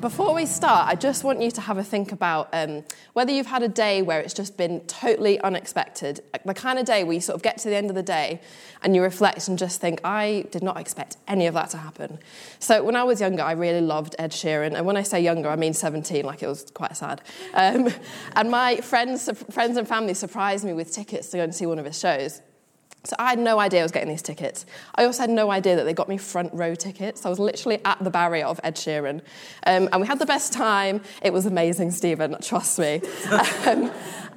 Before we start, I just want you to have a think about um, whether you've had a day where it's just been totally unexpected. The kind of day where you sort of get to the end of the day and you reflect and just think, I did not expect any of that to happen. So, when I was younger, I really loved Ed Sheeran. And when I say younger, I mean 17, like it was quite sad. Um, and my friends, friends and family surprised me with tickets to go and see one of his shows. So I had no idea I was getting these tickets. I also had no idea that they got me front row tickets. I was literally at the barrier of Ed Sheeran. Um, and we had the best time. It was amazing, Stephen, trust me. um,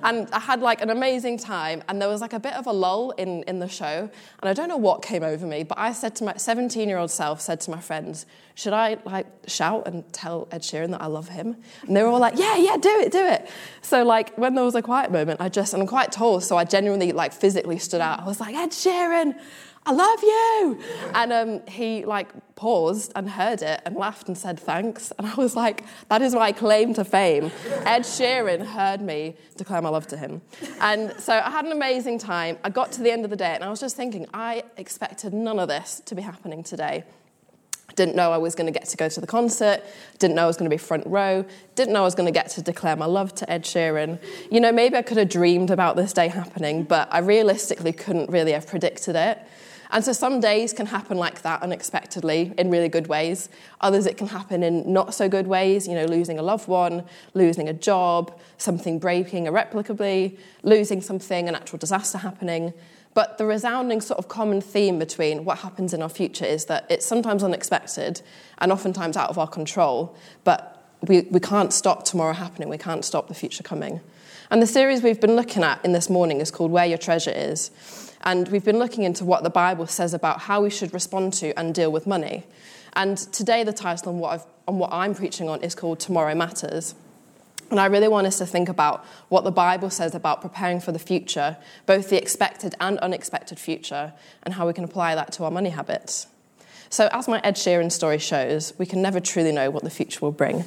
and I had like an amazing time, and there was like a bit of a lull in, in the show. And I don't know what came over me, but I said to my 17 year old self, said to my friends, should I like shout and tell Ed Sheeran that I love him? And they were all like, yeah, yeah, do it, do it. So like when there was a quiet moment, I just, and I'm quite tall, so I genuinely like physically stood out. I was like, Ed Sheeran, I love you. And um, he like paused and heard it and laughed and said thanks. And I was like, that is my claim to fame. Ed Sheeran heard me declare my love to him. And so I had an amazing time. I got to the end of the day and I was just thinking, I expected none of this to be happening today. Didn't know I was going to get to go to the concert. Didn't know I was going to be front row. Didn't know I was going to get to declare my love to Ed Sheeran. You know, maybe I could have dreamed about this day happening, but I realistically couldn't really have predicted it. And so some days can happen like that unexpectedly in really good ways. Others it can happen in not so good ways, you know, losing a loved one, losing a job, something breaking irreplicably, losing something, a natural disaster happening. But the resounding sort of common theme between what happens in our future is that it's sometimes unexpected and oftentimes out of our control, but we, we can't stop tomorrow happening, we can't stop the future coming. And the series we've been looking at in this morning is called Where Your Treasure Is. And we've been looking into what the Bible says about how we should respond to and deal with money. And today, the title on what, on what I'm preaching on is called Tomorrow Matters. And I really want us to think about what the Bible says about preparing for the future, both the expected and unexpected future, and how we can apply that to our money habits. So, as my Ed Sheeran story shows, we can never truly know what the future will bring.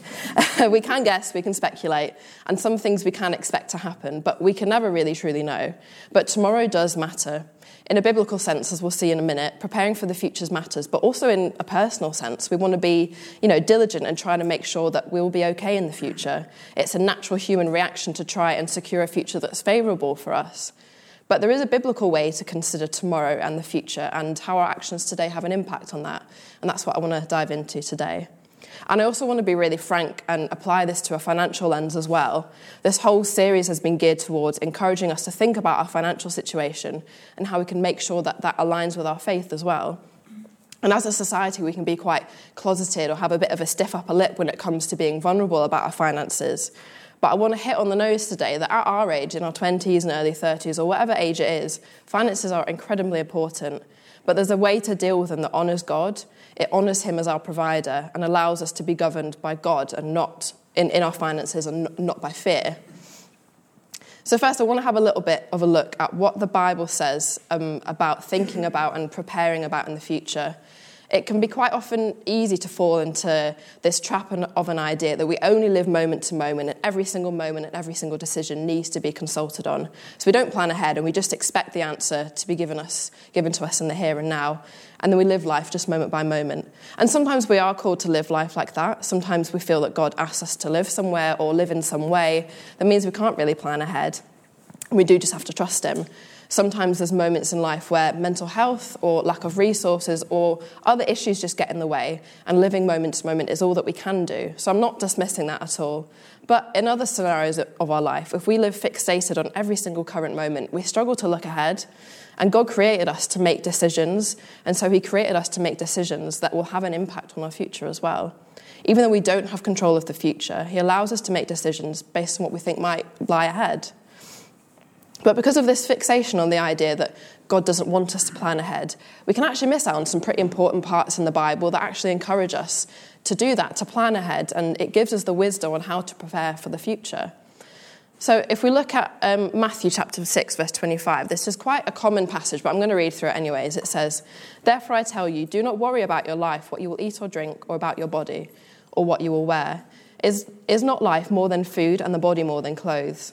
we can guess, we can speculate, and some things we can expect to happen, but we can never really truly know. But tomorrow does matter. In a biblical sense, as we'll see in a minute, preparing for the futures matters, but also in a personal sense, we want to be, you know, diligent and try to make sure that we'll be okay in the future. It's a natural human reaction to try and secure a future that's favourable for us. But there is a biblical way to consider tomorrow and the future and how our actions today have an impact on that. And that's what I want to dive into today. And I also want to be really frank and apply this to a financial lens as well. This whole series has been geared towards encouraging us to think about our financial situation and how we can make sure that that aligns with our faith as well. And as a society, we can be quite closeted or have a bit of a stiff upper lip when it comes to being vulnerable about our finances. But I want to hit on the nose today that at our age, in our 20s and early 30s, or whatever age it is, finances are incredibly important. But there's a way to deal with them that honours God. It honours Him as our provider and allows us to be governed by God and not in, in our finances and not by fear. So, first, I want to have a little bit of a look at what the Bible says um, about thinking about and preparing about in the future it can be quite often easy to fall into this trap of an idea that we only live moment to moment and every single moment and every single decision needs to be consulted on. So we don't plan ahead and we just expect the answer to be given us given to us in the here and now. And then we live life just moment by moment. And sometimes we are called to live life like that. Sometimes we feel that God asks us to live somewhere or live in some way. That means we can't really plan ahead. We do just have to trust him. Sometimes there's moments in life where mental health or lack of resources or other issues just get in the way, and living moment to moment is all that we can do. So I'm not dismissing that at all. But in other scenarios of our life, if we live fixated on every single current moment, we struggle to look ahead. And God created us to make decisions, and so He created us to make decisions that will have an impact on our future as well. Even though we don't have control of the future, He allows us to make decisions based on what we think might lie ahead. But because of this fixation on the idea that God doesn't want us to plan ahead, we can actually miss out on some pretty important parts in the Bible that actually encourage us to do that, to plan ahead, and it gives us the wisdom on how to prepare for the future. So, if we look at um, Matthew chapter 6, verse 25, this is quite a common passage, but I'm going to read through it anyways. It says, Therefore I tell you, do not worry about your life, what you will eat or drink, or about your body, or what you will wear. Is, is not life more than food, and the body more than clothes?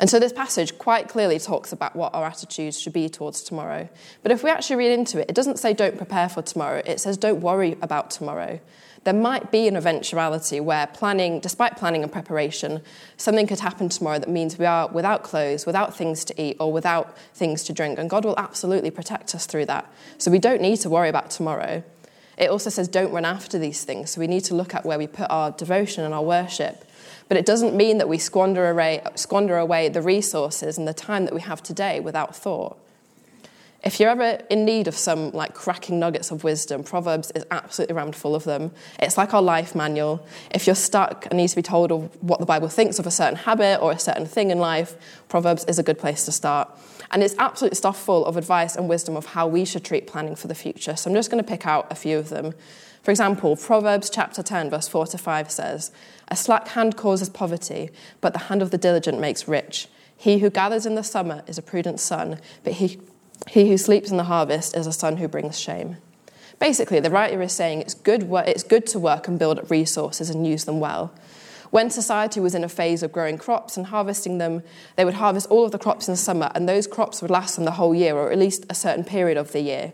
And so, this passage quite clearly talks about what our attitudes should be towards tomorrow. But if we actually read into it, it doesn't say don't prepare for tomorrow, it says don't worry about tomorrow there might be an eventuality where planning, despite planning and preparation, something could happen tomorrow that means we are without clothes, without things to eat, or without things to drink. And God will absolutely protect us through that. So we don't need to worry about tomorrow. It also says don't run after these things. So we need to look at where we put our devotion and our worship. But it doesn't mean that we squander away, squander away the resources and the time that we have today without thought. If you're ever in need of some like cracking nuggets of wisdom, Proverbs is absolutely rammed full of them. It's like our life manual. If you're stuck and need to be told of what the Bible thinks of a certain habit or a certain thing in life, Proverbs is a good place to start. And it's absolutely stuff full of advice and wisdom of how we should treat planning for the future. So I'm just going to pick out a few of them. For example, Proverbs chapter 10, verse 4 to 5 says, A slack hand causes poverty, but the hand of the diligent makes rich. He who gathers in the summer is a prudent son, but he he who sleeps in the harvest is a son who brings shame. Basically, the writer is saying it's good, it's good to work and build up resources and use them well. When society was in a phase of growing crops and harvesting them, they would harvest all of the crops in the summer, and those crops would last them the whole year, or at least a certain period of the year.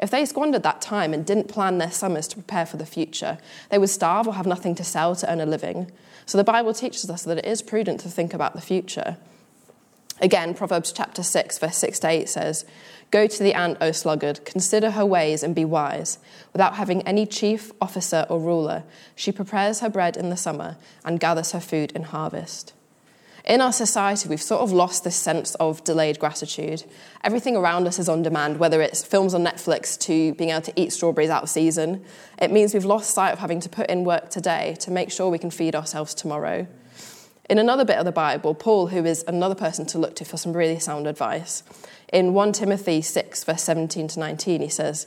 If they squandered that time and didn't plan their summers to prepare for the future, they would starve or have nothing to sell to earn a living. So the Bible teaches us that it is prudent to think about the future. Again, Proverbs chapter 6, verse 6 to 8 says, Go to the ant, O sluggard, consider her ways and be wise. Without having any chief, officer, or ruler, she prepares her bread in the summer and gathers her food in harvest. In our society, we've sort of lost this sense of delayed gratitude. Everything around us is on demand, whether it's films on Netflix to being able to eat strawberries out of season. It means we've lost sight of having to put in work today to make sure we can feed ourselves tomorrow. In another bit of the Bible, Paul, who is another person to look to for some really sound advice, in 1 Timothy 6, verse 17 to 19, he says,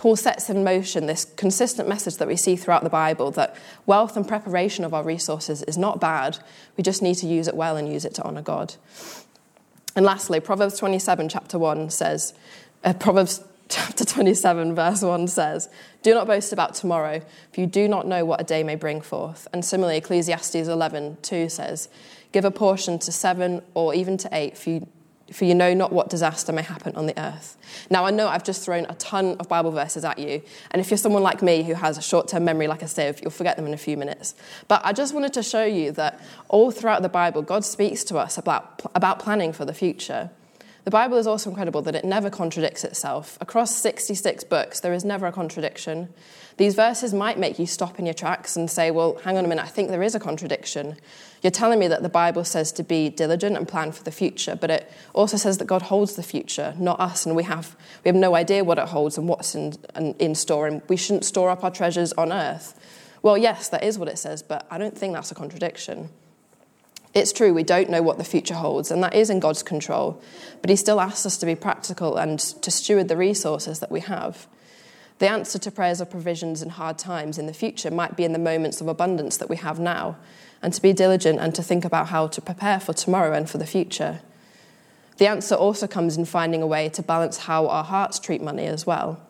Paul sets in motion this consistent message that we see throughout the Bible that wealth and preparation of our resources is not bad. We just need to use it well and use it to honour God. And lastly, Proverbs 27, chapter 1 says, uh, Proverbs chapter 27, verse 1 says, Do not boast about tomorrow, for you do not know what a day may bring forth. And similarly, Ecclesiastes 11, 2 says, Give a portion to seven or even to eight, for you for you know not what disaster may happen on the earth. Now, I know I've just thrown a ton of Bible verses at you, and if you're someone like me who has a short term memory like a sieve, you'll forget them in a few minutes. But I just wanted to show you that all throughout the Bible, God speaks to us about, about planning for the future. The Bible is also incredible that it never contradicts itself. Across 66 books, there is never a contradiction. These verses might make you stop in your tracks and say, well, hang on a minute, I think there is a contradiction. You're telling me that the Bible says to be diligent and plan for the future, but it also says that God holds the future, not us, and we have, we have no idea what it holds and what's in, in store, and we shouldn't store up our treasures on earth. Well, yes, that is what it says, but I don't think that's a contradiction. It's true, we don't know what the future holds, and that is in God's control, but He still asks us to be practical and to steward the resources that we have. The answer to prayers of provisions in hard times in the future might be in the moments of abundance that we have now, and to be diligent and to think about how to prepare for tomorrow and for the future. The answer also comes in finding a way to balance how our hearts treat money as well.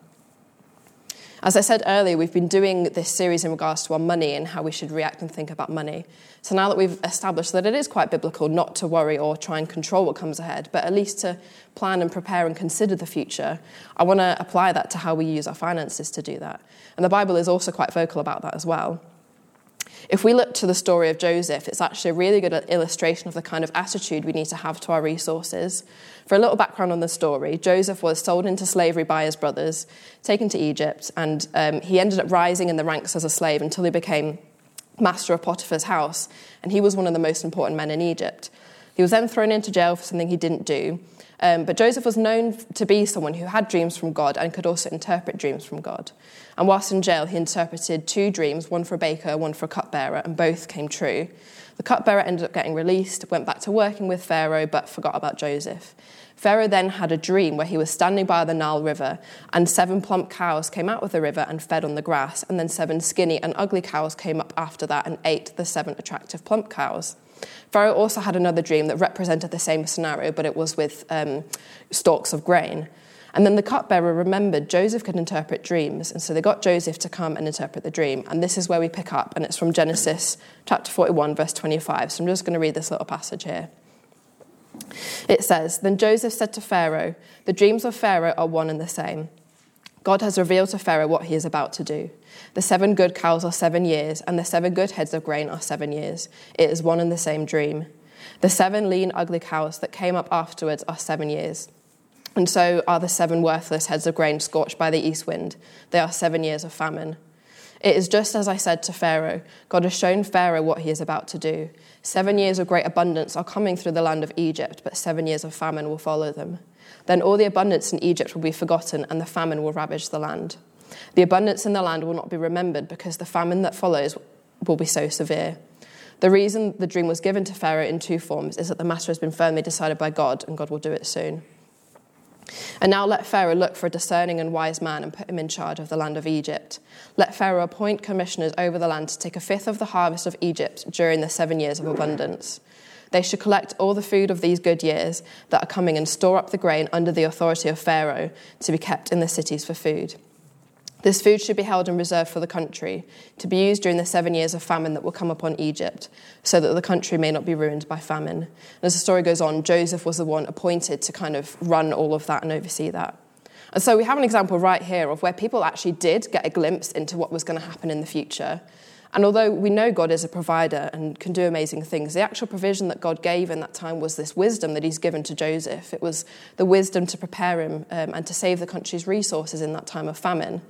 As I said earlier, we've been doing this series in regards to our money and how we should react and think about money. So now that we've established that it is quite biblical not to worry or try and control what comes ahead, but at least to plan and prepare and consider the future, I want to apply that to how we use our finances to do that. And the Bible is also quite vocal about that as well. If we look to the story of Joseph, it's actually a really good illustration of the kind of attitude we need to have to our resources. For a little background on the story, Joseph was sold into slavery by his brothers, taken to Egypt, and um, he ended up rising in the ranks as a slave until he became master of Potiphar's house, and he was one of the most important men in Egypt. He was then thrown into jail for something he didn't do. Um, but Joseph was known to be someone who had dreams from God and could also interpret dreams from God. And whilst in jail, he interpreted two dreams one for a baker, one for a cupbearer, and both came true. The cupbearer ended up getting released, went back to working with Pharaoh, but forgot about Joseph. Pharaoh then had a dream where he was standing by the Nile River, and seven plump cows came out of the river and fed on the grass, and then seven skinny and ugly cows came up after that and ate the seven attractive plump cows. Pharaoh also had another dream that represented the same scenario, but it was with um, stalks of grain. And then the cupbearer remembered Joseph could interpret dreams, and so they got Joseph to come and interpret the dream. And this is where we pick up, and it's from Genesis chapter 41, verse 25. So I'm just going to read this little passage here. It says Then Joseph said to Pharaoh, The dreams of Pharaoh are one and the same. God has revealed to Pharaoh what he is about to do. The seven good cows are seven years, and the seven good heads of grain are seven years. It is one and the same dream. The seven lean, ugly cows that came up afterwards are seven years. And so are the seven worthless heads of grain scorched by the east wind. They are seven years of famine. It is just as I said to Pharaoh God has shown Pharaoh what he is about to do. Seven years of great abundance are coming through the land of Egypt, but seven years of famine will follow them. Then all the abundance in Egypt will be forgotten, and the famine will ravage the land. The abundance in the land will not be remembered because the famine that follows will be so severe. The reason the dream was given to Pharaoh in two forms is that the matter has been firmly decided by God, and God will do it soon. And now let Pharaoh look for a discerning and wise man and put him in charge of the land of Egypt. Let Pharaoh appoint commissioners over the land to take a fifth of the harvest of Egypt during the seven years of abundance. They should collect all the food of these good years that are coming and store up the grain under the authority of Pharaoh to be kept in the cities for food. This food should be held in reserve for the country, to be used during the seven years of famine that will come upon Egypt, so that the country may not be ruined by famine. And as the story goes on, Joseph was the one appointed to kind of run all of that and oversee that. And so we have an example right here of where people actually did get a glimpse into what was going to happen in the future. And although we know God is a provider and can do amazing things, the actual provision that God gave in that time was this wisdom that He's given to Joseph. It was the wisdom to prepare him um, and to save the country's resources in that time of famine.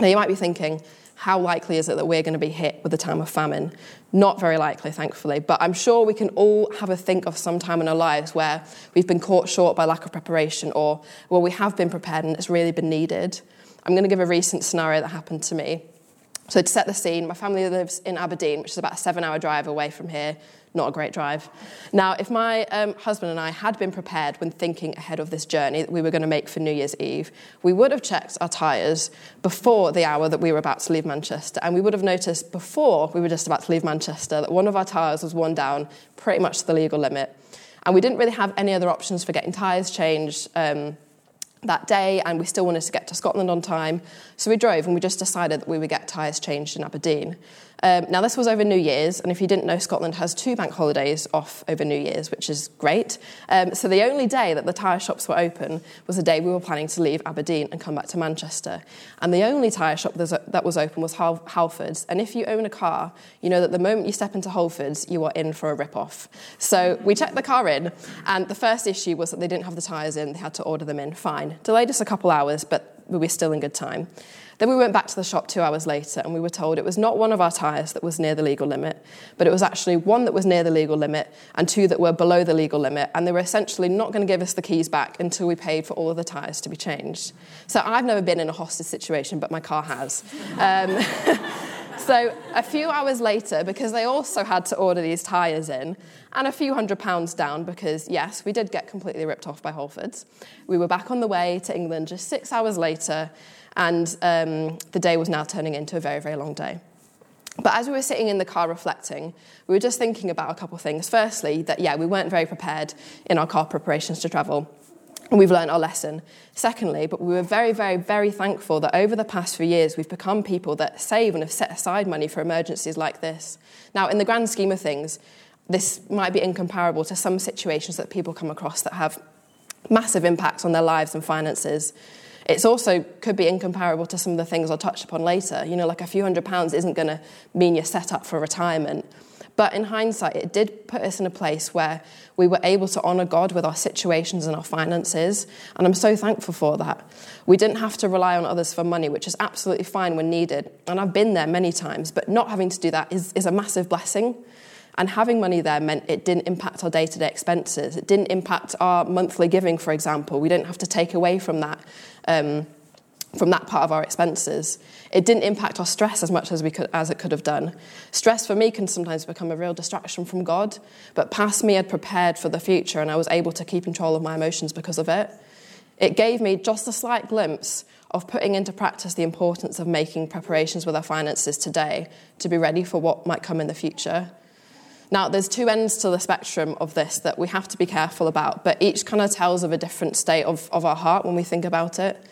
Now, you might be thinking, how likely is it that we're going to be hit with a time of famine? Not very likely, thankfully, but I'm sure we can all have a think of some time in our lives where we've been caught short by lack of preparation or where we have been prepared and it's really been needed. I'm going to give a recent scenario that happened to me. So, to set the scene, my family lives in Aberdeen, which is about a seven hour drive away from here not a great drive. Now, if my um, husband and I had been prepared when thinking ahead of this journey that we were going to make for New Year's Eve, we would have checked our tyres before the hour that we were about to leave Manchester. And we would have noticed before we were just about to leave Manchester that one of our tyres was worn down pretty much to the legal limit. And we didn't really have any other options for getting tyres changed. Um, that day, and we still wanted to get to Scotland on time. So we drove and we just decided that we would get tyres changed in Aberdeen. Um, now, this was over New Year's, and if you didn't know, Scotland has two bank holidays off over New Year's, which is great. Um, so, the only day that the tyre shops were open was the day we were planning to leave Aberdeen and come back to Manchester. And the only tyre shop that was open was Hal- Halfords. And if you own a car, you know that the moment you step into Halfords, you are in for a rip off. So, we checked the car in, and the first issue was that they didn't have the tyres in, they had to order them in. Fine. Delayed us a couple hours, but we were still in good time. Then we went back to the shop two hours later and we were told it was not one of our tyres that was near the legal limit, but it was actually one that was near the legal limit and two that were below the legal limit. And they were essentially not going to give us the keys back until we paid for all of the tyres to be changed. So I've never been in a hostage situation, but my car has. Um, so a few hours later, because they also had to order these tyres in, and a few hundred pounds down because, yes, we did get completely ripped off by Halfords. We were back on the way to England just six hours later, and um, the day was now turning into a very, very long day. But as we were sitting in the car reflecting, we were just thinking about a couple of things. Firstly, that yeah, we weren't very prepared in our car preparations to travel. And we've learned our lesson. Secondly, but we were very, very, very thankful that over the past few years we've become people that save and have set aside money for emergencies like this. Now, in the grand scheme of things, this might be incomparable to some situations that people come across that have massive impacts on their lives and finances. It's also could be incomparable to some of the things I'll touch upon later. You know, like a few hundred pounds isn't going to mean you're set up for retirement. But in hindsight, it did put us in a place where we were able to honour God with our situations and our finances. And I'm so thankful for that. We didn't have to rely on others for money, which is absolutely fine when needed. And I've been there many times, but not having to do that is, is a massive blessing. And having money there meant it didn't impact our day to day expenses. It didn't impact our monthly giving, for example. We didn't have to take away from that. Um, from that part of our expenses. It didn't impact our stress as much as, we could, as it could have done. Stress for me can sometimes become a real distraction from God, but past me had prepared for the future and I was able to keep control of my emotions because of it. It gave me just a slight glimpse of putting into practice the importance of making preparations with our finances today to be ready for what might come in the future. Now, there's two ends to the spectrum of this that we have to be careful about, but each kind of tells of a different state of, of our heart when we think about it.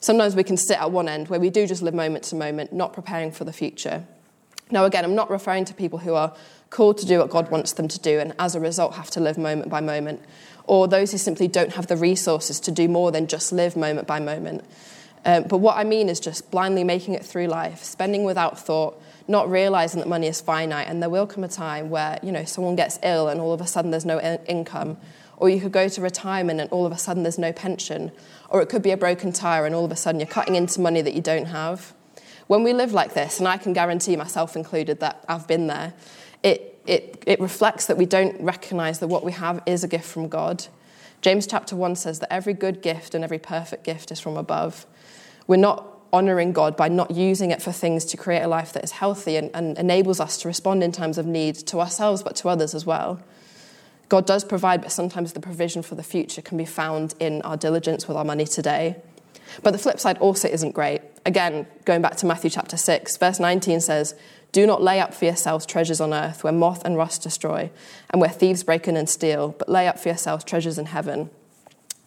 Sometimes we can sit at one end where we do just live moment to moment, not preparing for the future. Now, again, I'm not referring to people who are called to do what God wants them to do and as a result have to live moment by moment, or those who simply don't have the resources to do more than just live moment by moment. Um, but what I mean is just blindly making it through life, spending without thought, not realizing that money is finite, and there will come a time where you know someone gets ill and all of a sudden there's no in- income, or you could go to retirement and all of a sudden there's no pension. Or it could be a broken tyre and all of a sudden you're cutting into money that you don't have. When we live like this, and I can guarantee myself included that I've been there, it, it, it reflects that we don't recognise that what we have is a gift from God. James chapter 1 says that every good gift and every perfect gift is from above. We're not honouring God by not using it for things to create a life that is healthy and, and enables us to respond in times of need to ourselves but to others as well. God does provide, but sometimes the provision for the future can be found in our diligence with our money today. But the flip side also isn't great. Again, going back to Matthew chapter 6, verse 19 says, Do not lay up for yourselves treasures on earth where moth and rust destroy, and where thieves break in and steal, but lay up for yourselves treasures in heaven,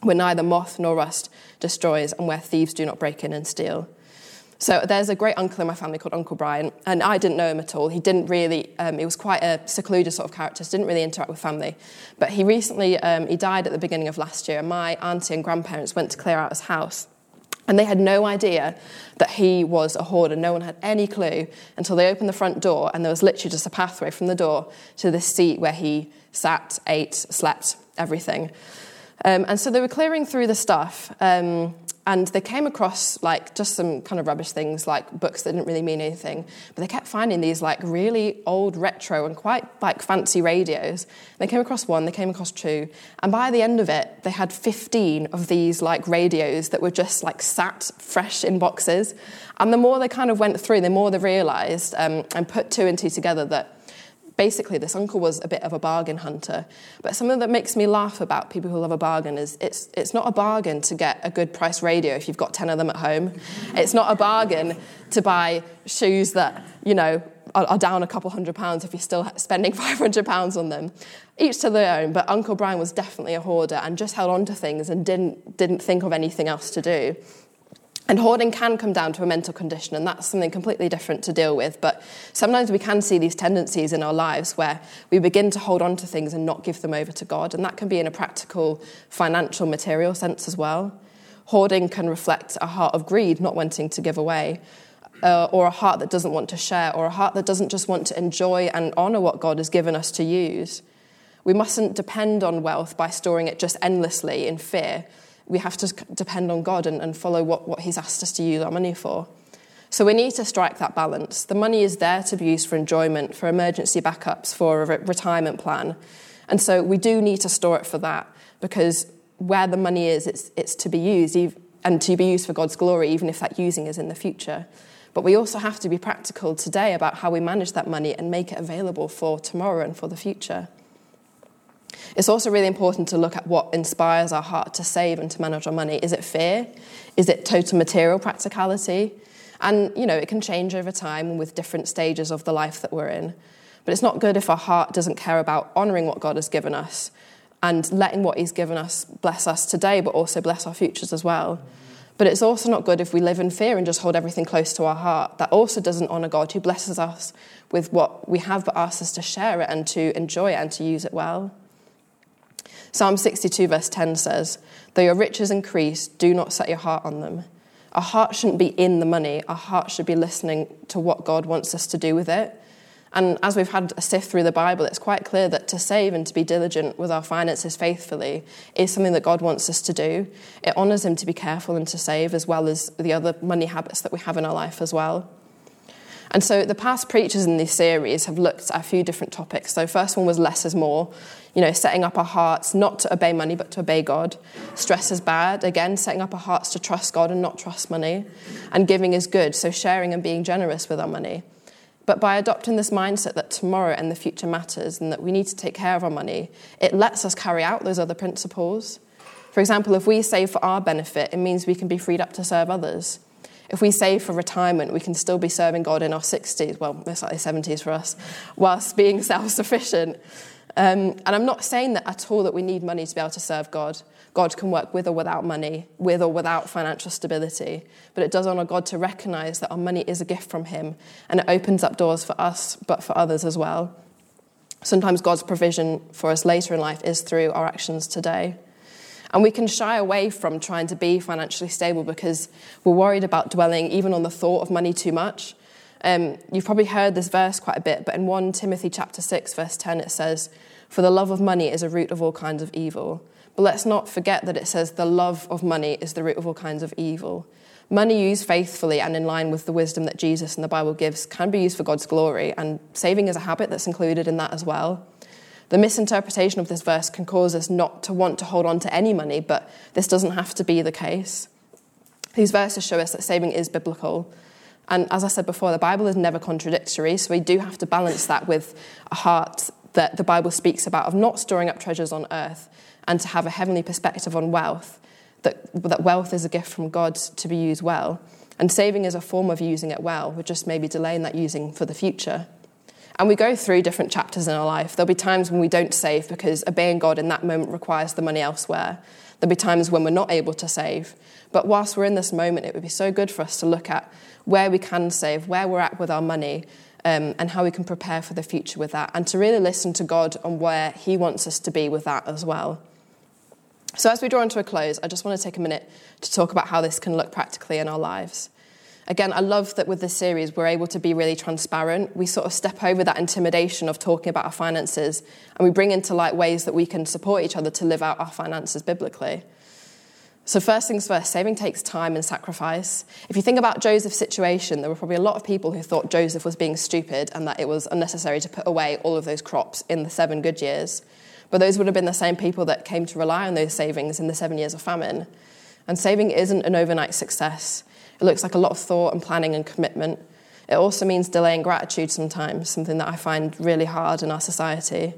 where neither moth nor rust destroys, and where thieves do not break in and steal. So there's a great uncle in my family called Uncle Brian, and I didn't know him at all. He didn't really, um, he was quite a secluded sort of character, so didn't really interact with family. But he recently, um, he died at the beginning of last year, and my auntie and grandparents went to clear out his house. And they had no idea that he was a hoarder. No one had any clue until they opened the front door, and there was literally just a pathway from the door to this seat where he sat, ate, slept, everything. Um, and so they were clearing through the stuff. Um, and they came across like just some kind of rubbish things like books that didn't really mean anything but they kept finding these like really old retro and quite like fancy radios they came across one they came across two and by the end of it they had 15 of these like radios that were just like sat fresh in boxes and the more they kind of went through the more they realized um, and put two and two together that basically this uncle was a bit of a bargain hunter. But something that makes me laugh about people who love a bargain is it's, it's not a bargain to get a good price radio if you've got 10 of them at home. It's not a bargain to buy shoes that, you know, are, are down a couple hundred pounds if you're still spending 500 pounds on them. Each to their own, but Uncle Brian was definitely a hoarder and just held on to things and didn't, didn't think of anything else to do. And hoarding can come down to a mental condition, and that's something completely different to deal with. But sometimes we can see these tendencies in our lives where we begin to hold on to things and not give them over to God. And that can be in a practical, financial, material sense as well. Hoarding can reflect a heart of greed, not wanting to give away, uh, or a heart that doesn't want to share, or a heart that doesn't just want to enjoy and honour what God has given us to use. We mustn't depend on wealth by storing it just endlessly in fear we have to depend on God and, and follow what, what He's asked us to use our money for. So we need to strike that balance. The money is there to be used for enjoyment, for emergency backups, for a re- retirement plan. And so we do need to store it for that because where the money is, it's, it's to be used and to be used for God's glory, even if that using is in the future. But we also have to be practical today about how we manage that money and make it available for tomorrow and for the future. It's also really important to look at what inspires our heart to save and to manage our money. Is it fear? Is it total material practicality? And, you know, it can change over time with different stages of the life that we're in. But it's not good if our heart doesn't care about honouring what God has given us and letting what He's given us bless us today, but also bless our futures as well. But it's also not good if we live in fear and just hold everything close to our heart. That also doesn't honour God, who blesses us with what we have, but asks us to share it and to enjoy it and to use it well. Psalm 62, verse 10 says, Though your riches increase, do not set your heart on them. Our heart shouldn't be in the money, our heart should be listening to what God wants us to do with it. And as we've had a sift through the Bible, it's quite clear that to save and to be diligent with our finances faithfully is something that God wants us to do. It honours Him to be careful and to save, as well as the other money habits that we have in our life as well. And so the past preachers in this series have looked at a few different topics. So first one was less is more, you know, setting up our hearts not to obey money but to obey God. Stress is bad, again, setting up our hearts to trust God and not trust money. And giving is good, so sharing and being generous with our money. But by adopting this mindset that tomorrow and the future matters and that we need to take care of our money, it lets us carry out those other principles. For example, if we save for our benefit, it means we can be freed up to serve others. If we save for retirement, we can still be serving God in our 60s, well, most likely 70s for us, whilst being self sufficient. Um, and I'm not saying that at all that we need money to be able to serve God. God can work with or without money, with or without financial stability. But it does honour God to recognise that our money is a gift from Him and it opens up doors for us, but for others as well. Sometimes God's provision for us later in life is through our actions today. And we can shy away from trying to be financially stable because we're worried about dwelling even on the thought of money too much. Um, you've probably heard this verse quite a bit, but in 1 Timothy chapter 6, verse 10, it says, For the love of money is a root of all kinds of evil. But let's not forget that it says the love of money is the root of all kinds of evil. Money used faithfully and in line with the wisdom that Jesus and the Bible gives can be used for God's glory, and saving is a habit that's included in that as well. The misinterpretation of this verse can cause us not to want to hold on to any money, but this doesn't have to be the case. These verses show us that saving is biblical. And as I said before, the Bible is never contradictory, so we do have to balance that with a heart that the Bible speaks about of not storing up treasures on earth and to have a heavenly perspective on wealth, that, that wealth is a gift from God to be used well. And saving is a form of using it well. We're just maybe delaying that using for the future. And we go through different chapters in our life. There'll be times when we don't save because obeying God in that moment requires the money elsewhere. There'll be times when we're not able to save. But whilst we're in this moment, it would be so good for us to look at where we can save, where we're at with our money, um, and how we can prepare for the future with that, and to really listen to God on where He wants us to be with that as well. So, as we draw into a close, I just want to take a minute to talk about how this can look practically in our lives. Again, I love that with this series, we're able to be really transparent. We sort of step over that intimidation of talking about our finances and we bring into light ways that we can support each other to live out our finances biblically. So, first things first, saving takes time and sacrifice. If you think about Joseph's situation, there were probably a lot of people who thought Joseph was being stupid and that it was unnecessary to put away all of those crops in the seven good years. But those would have been the same people that came to rely on those savings in the seven years of famine. And saving isn't an overnight success. It looks like a lot of thought and planning and commitment. It also means delaying gratitude sometimes, something that I find really hard in our society.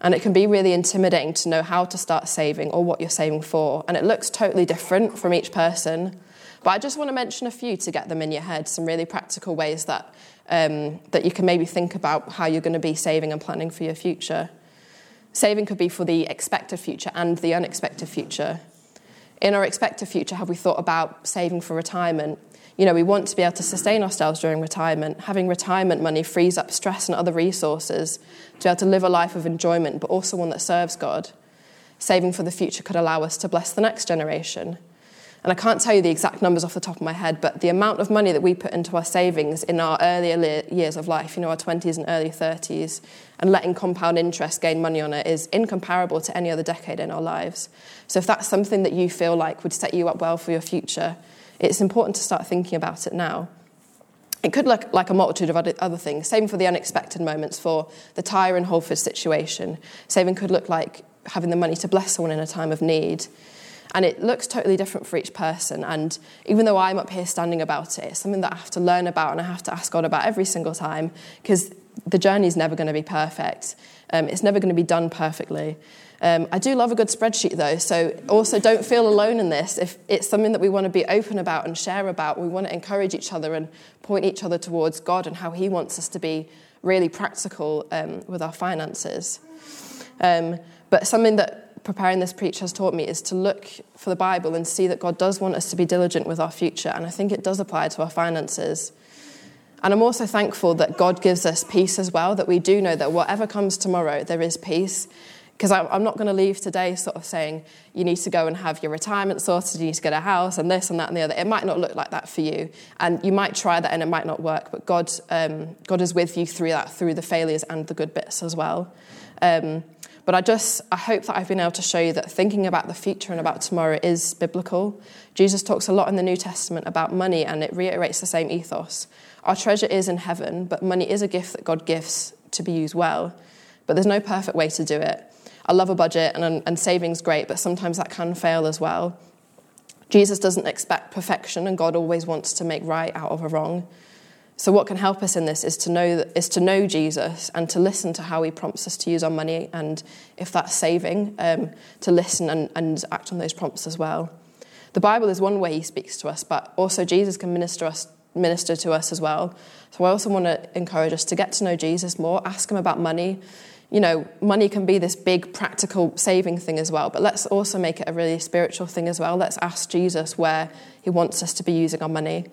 And it can be really intimidating to know how to start saving or what you're saving for. And it looks totally different from each person. But I just want to mention a few to get them in your head, some really practical ways that, um, that you can maybe think about how you're going to be saving and planning for your future. Saving could be for the expected future and the unexpected future. In our expected future, have we thought about saving for retirement? You know, we want to be able to sustain ourselves during retirement. Having retirement money frees up stress and other resources to be able to live a life of enjoyment, but also one that serves God. Saving for the future could allow us to bless the next generation. And I can't tell you the exact numbers off the top of my head, but the amount of money that we put into our savings in our earlier years of life, you know, our 20s and early 30s, and letting compound interest gain money on it is incomparable to any other decade in our lives. So if that's something that you feel like would set you up well for your future, it's important to start thinking about it now. It could look like a multitude of other things. Saving for the unexpected moments, for the Tyre and Halford situation. Saving could look like having the money to bless someone in a time of need. And it looks totally different for each person. And even though I'm up here standing about it, it's something that I have to learn about and I have to ask God about every single time because the journey is never going to be perfect. Um, it's never going to be done perfectly. Um, I do love a good spreadsheet though, so also don't feel alone in this. If it's something that we want to be open about and share about, we want to encourage each other and point each other towards God and how He wants us to be really practical um, with our finances. Um, but something that preparing this preach has taught me is to look for the Bible and see that God does want us to be diligent with our future, and I think it does apply to our finances. And I'm also thankful that God gives us peace as well, that we do know that whatever comes tomorrow, there is peace. Because I'm not going to leave today sort of saying you need to go and have your retirement sorted, you need to get a house, and this and that and the other. It might not look like that for you. And you might try that and it might not work, but God, um, God is with you through that, through the failures and the good bits as well. Um, but I just, I hope that I've been able to show you that thinking about the future and about tomorrow is biblical. Jesus talks a lot in the New Testament about money and it reiterates the same ethos. Our treasure is in heaven, but money is a gift that God gives to be used well. But there's no perfect way to do it. I love a budget and, and saving's great, but sometimes that can fail as well. Jesus doesn't expect perfection, and God always wants to make right out of a wrong. So, what can help us in this is to know is to know Jesus and to listen to how He prompts us to use our money, and if that's saving, um, to listen and, and act on those prompts as well. The Bible is one way He speaks to us, but also Jesus can minister us minister to us as well. So, I also want to encourage us to get to know Jesus more, ask Him about money you know, money can be this big practical saving thing as well, but let's also make it a really spiritual thing as well. Let's ask Jesus where he wants us to be using our money.